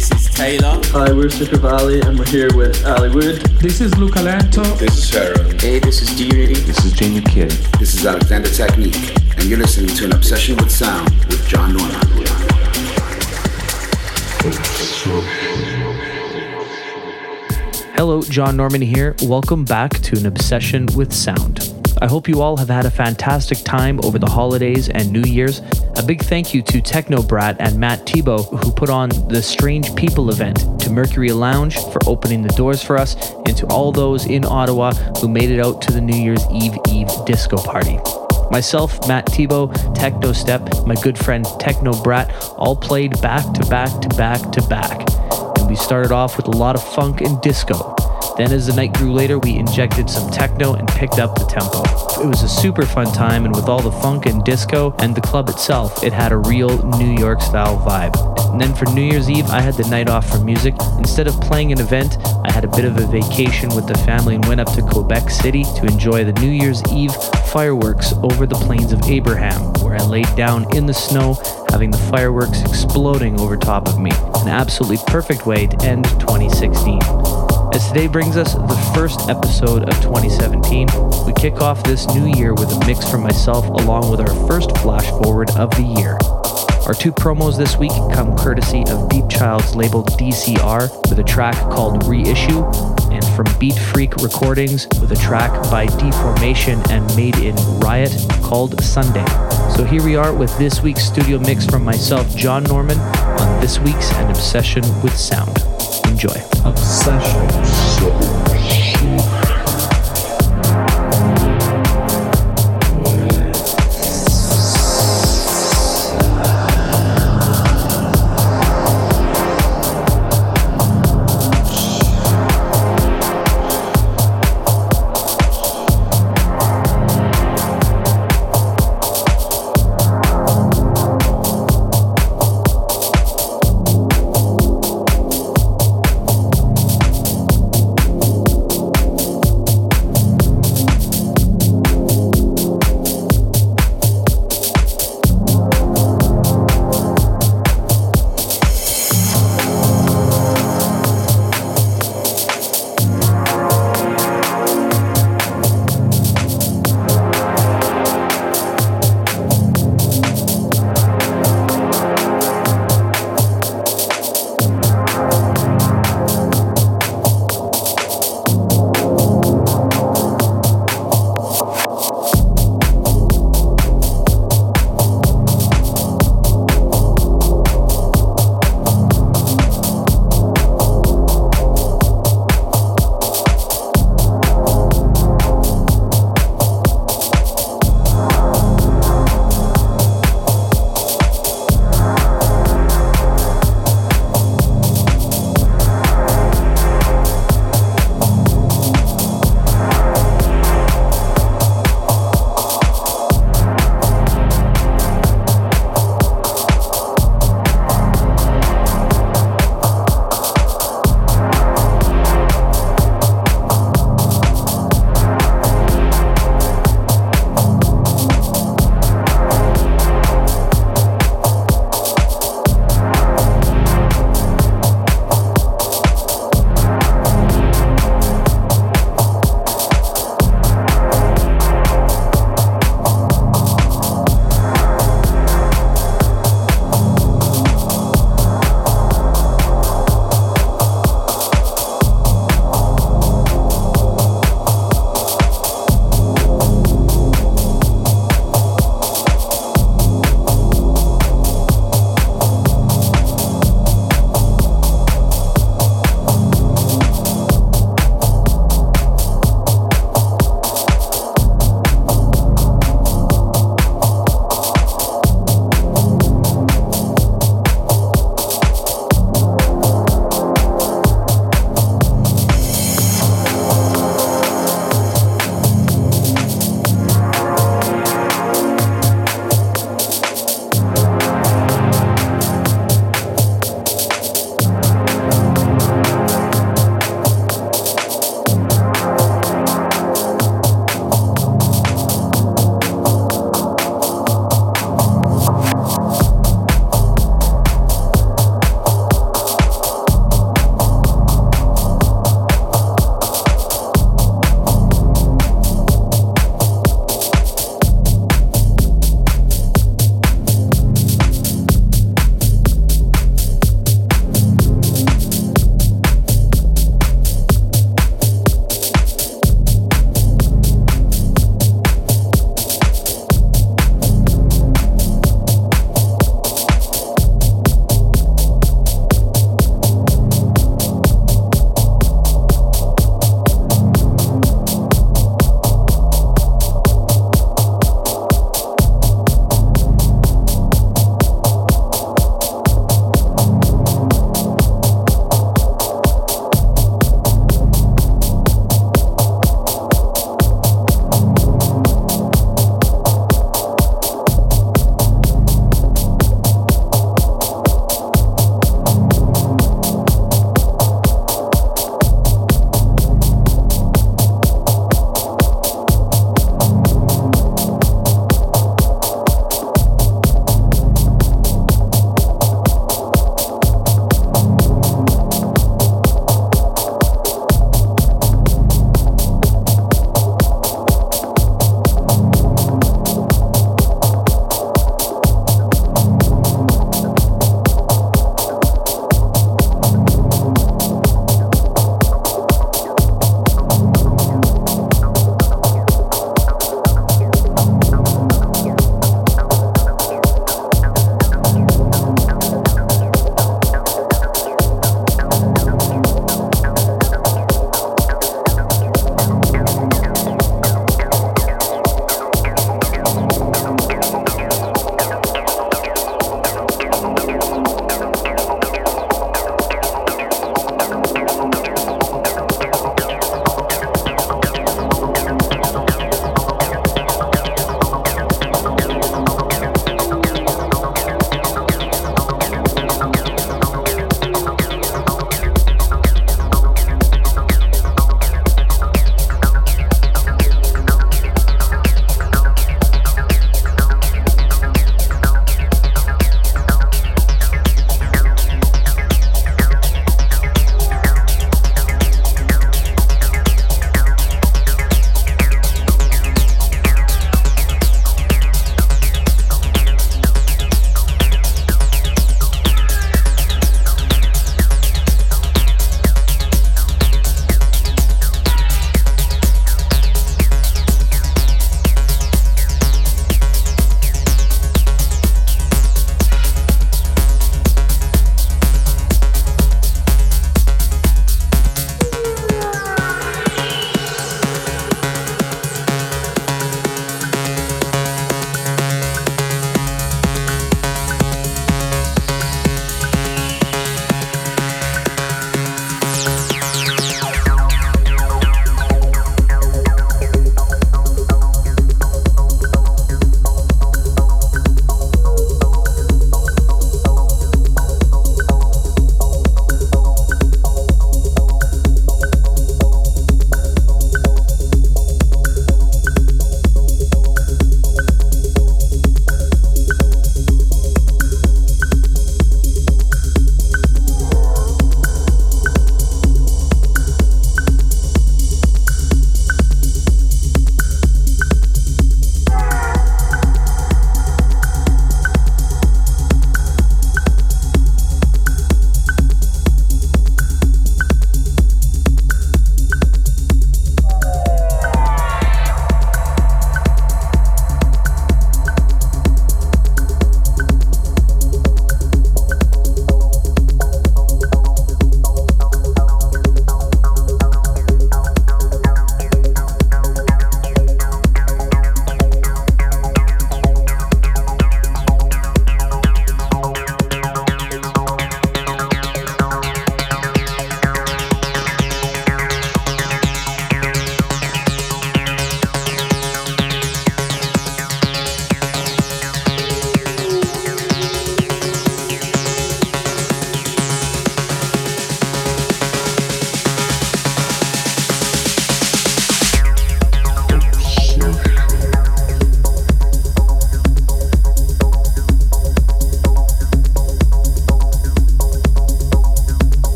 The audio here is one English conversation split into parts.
This is Taylor. Hi, we're Sister Valley, and we're here with Ali Wood. This is Luca Lento. This is Sharon. Hey, this is D-Unity. This is Junior Kid. This is Alexander Technique, and you're listening to an Obsession with Sound with John Norman. Hello, John Norman here. Welcome back to an Obsession with Sound. I hope you all have had a fantastic time over the holidays and New Year's. A big thank you to Techno Brat and Matt Tebow, who put on the Strange People event, to Mercury Lounge for opening the doors for us, and to all those in Ottawa who made it out to the New Year's Eve Eve disco party. Myself, Matt Tebow, Techno Step, my good friend Techno Brat all played back to back to back to back. And we started off with a lot of funk and disco. Then, as the night grew later, we injected some techno and picked up the tempo. It was a super fun time, and with all the funk and disco and the club itself, it had a real New York style vibe. And then for New Year's Eve, I had the night off from music. Instead of playing an event, I had a bit of a vacation with the family and went up to Quebec City to enjoy the New Year's Eve fireworks over the plains of Abraham, where I laid down in the snow, having the fireworks exploding over top of me. An absolutely perfect way to end 2016. As today brings us the first episode of 2017, we kick off this new year with a mix from myself along with our first flash forward of the year. Our two promos this week come courtesy of Deepchild's label DCR with a track called Reissue, and from Beatfreak Recordings with a track by D-Formation and Made in Riot called Sunday. So here we are with this week's studio mix from myself, John Norman, on this week's An Obsession with Sound. Enjoy. Obsession.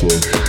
Slow.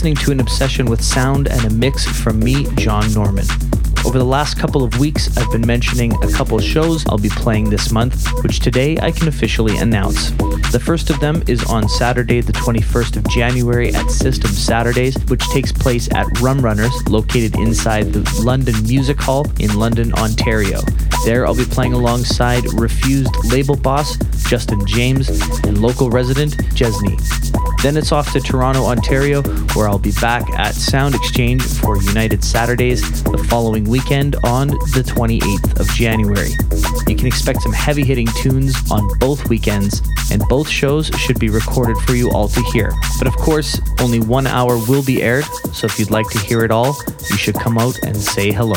Listening to an obsession with sound and a mix from me, John Norman. Over the last couple of weeks, I've been mentioning a couple shows I'll be playing this month, which today I can officially announce. The first of them is on Saturday, the 21st of January at System Saturdays, which takes place at Rum Runners, located inside the London Music Hall in London, Ontario. There, I'll be playing alongside Refused label boss Justin James and local resident Jesney. Then it's off to Toronto, Ontario, where I'll be back at Sound Exchange for United Saturdays the following weekend on the 28th of January. You can expect some heavy hitting tunes on both weekends, and both shows should be recorded for you all to hear. But of course, only one hour will be aired, so if you'd like to hear it all, you should come out and say hello.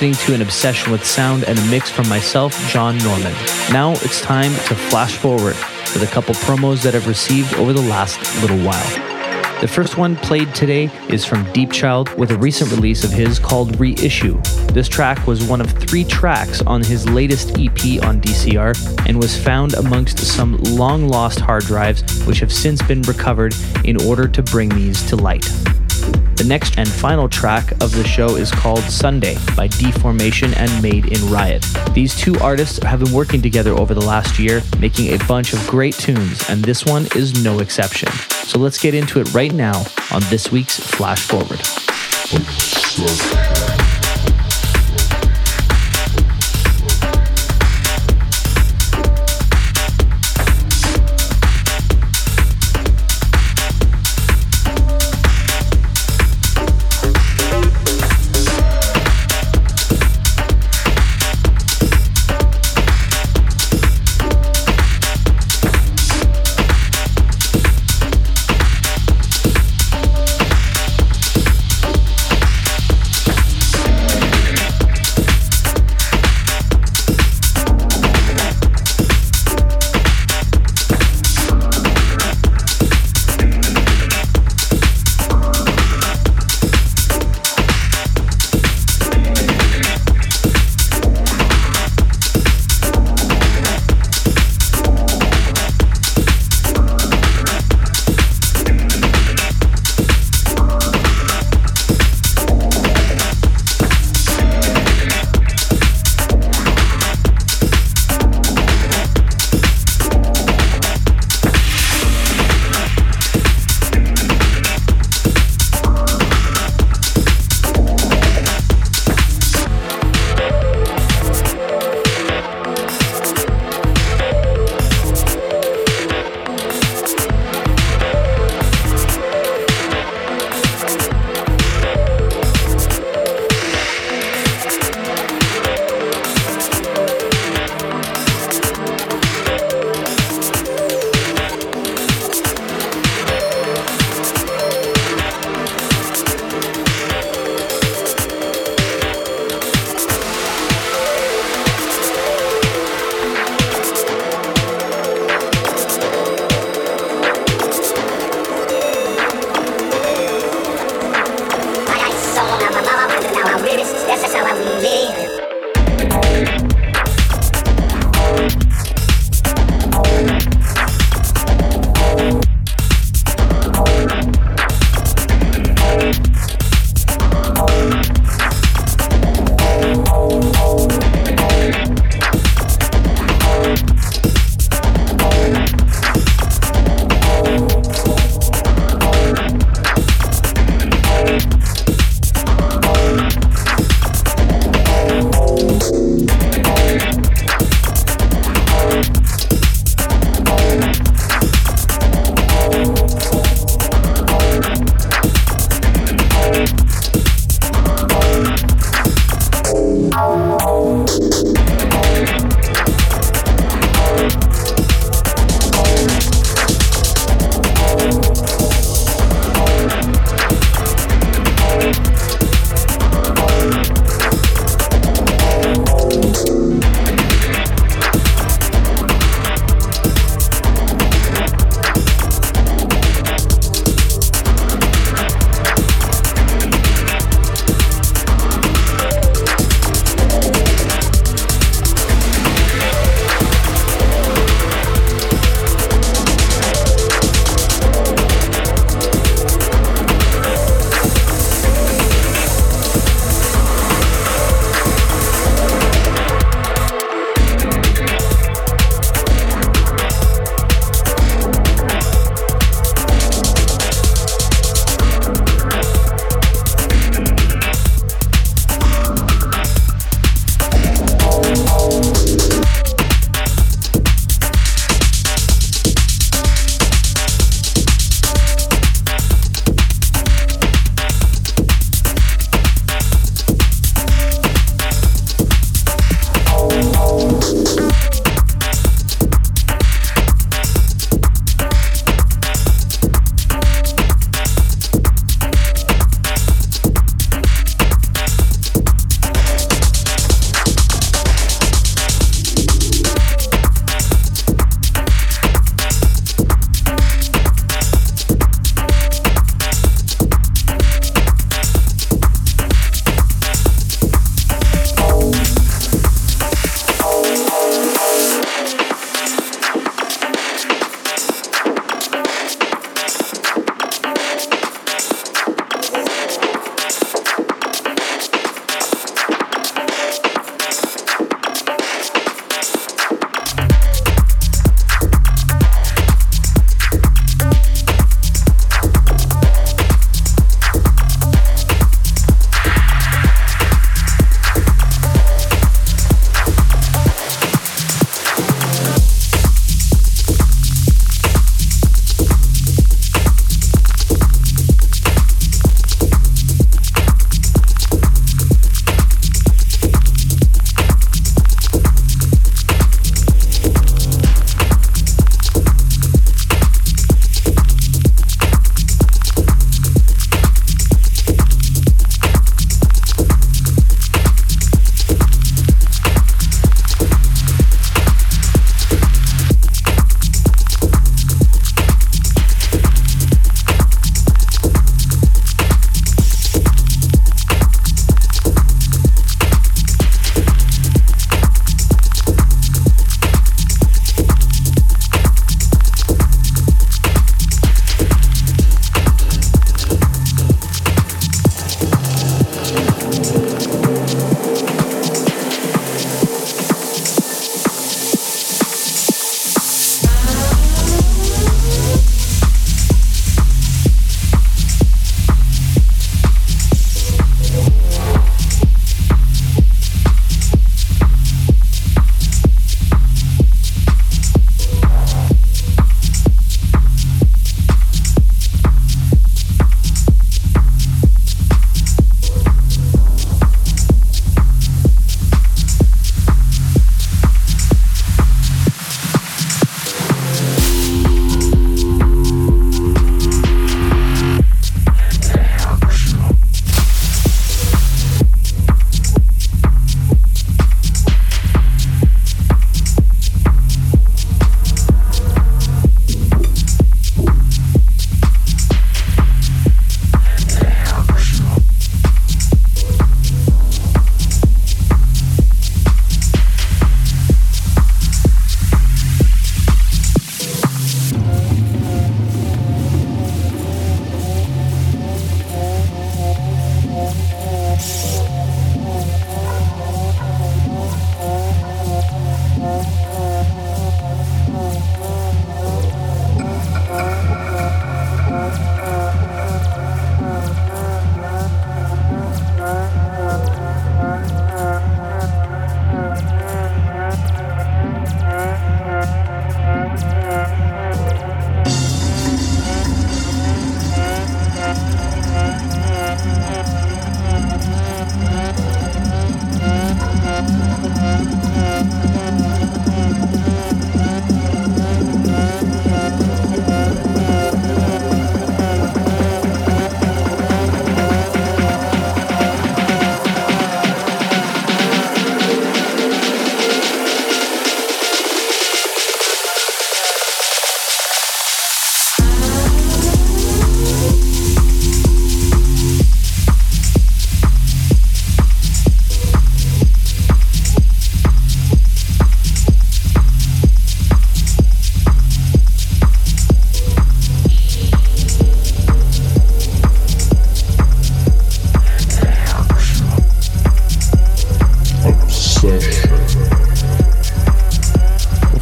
Listening to an obsession with sound and a mix from myself, John Norman. Now it's time to flash forward with a couple promos that I've received over the last little while. The first one played today is from Deepchild with a recent release of his called Reissue. This track was one of three tracks on his latest EP on DCR and was found amongst some long lost hard drives which have since been recovered in order to bring these to light. The next and final track of the show is called Sunday by D-Formation and Made in Riot. These two artists have been working together over the last year, making a bunch of great tunes, and this one is no exception. So let's get into it right now on this week's Flash Forward.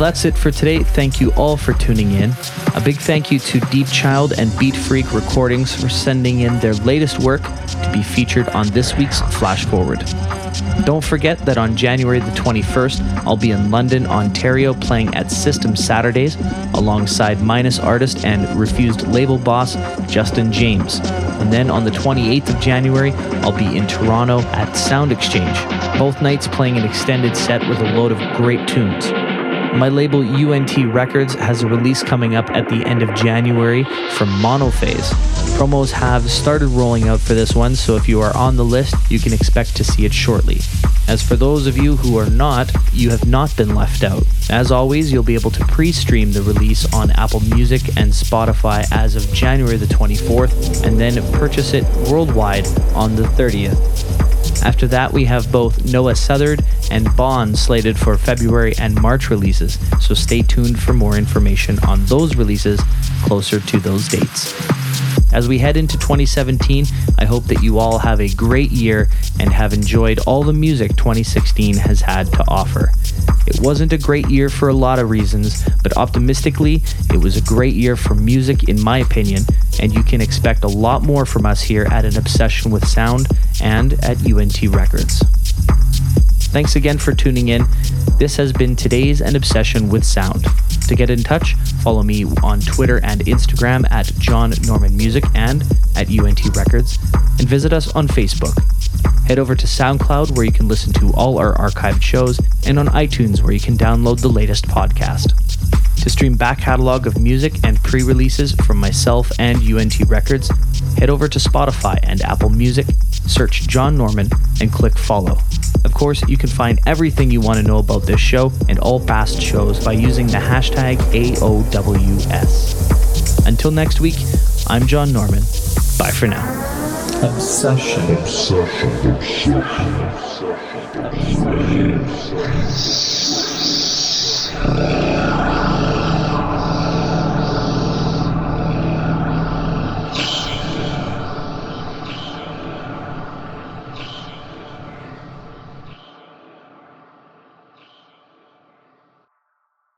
That's it for today. Thank you all for tuning in. A big thank you to Deepchild and Beatfreak Recordings for sending in their latest work to be featured on this week's Flash Forward. Don't forget that on January the 21st, I'll be in London, Ontario, playing at System Saturdays alongside Minus artist and Refused label boss Justin James. And then on the 28th of January, I'll be in Toronto at Sound Exchange, both nights playing an extended set with a load of great tunes. My label UNT Records has a release coming up at the end of January from Monophase. Promos have started rolling out for this one, so if you are on the list, you can expect to see it shortly. As for those of you who are not, you have not been left out. As always, you'll be able to pre stream the release on Apple Music and Spotify as of January the 24th, and then purchase it worldwide on the 30th. After that, we have both Noah Southard and Bond slated for February and March releases, so stay tuned for more information on those releases closer to those dates. As we head into 2017, I hope that you all have a great year and have enjoyed all the music 2016 has had to offer. It wasn't a great year for a lot of reasons, but optimistically, it was a great year for music, in my opinion, and you can expect a lot more from us here at An Obsession with Sound and at UNT Records. Thanks again for tuning in. This has been today's An Obsession with Sound. To get in touch, follow me on Twitter and Instagram at John Norman Music and at UNT Records, and visit us on Facebook. Head over to SoundCloud where you can listen to all our archived shows, and on iTunes where you can download the latest podcast. To stream back catalog of music and pre releases from myself and UNT Records, head over to Spotify and Apple Music, search John Norman, and click follow. Of course, you can find everything you want to know about this show and all past shows by using the hashtag AOWS. Until next week, I'm John Norman. Bye for now. Obsession. Obsession. Obsession.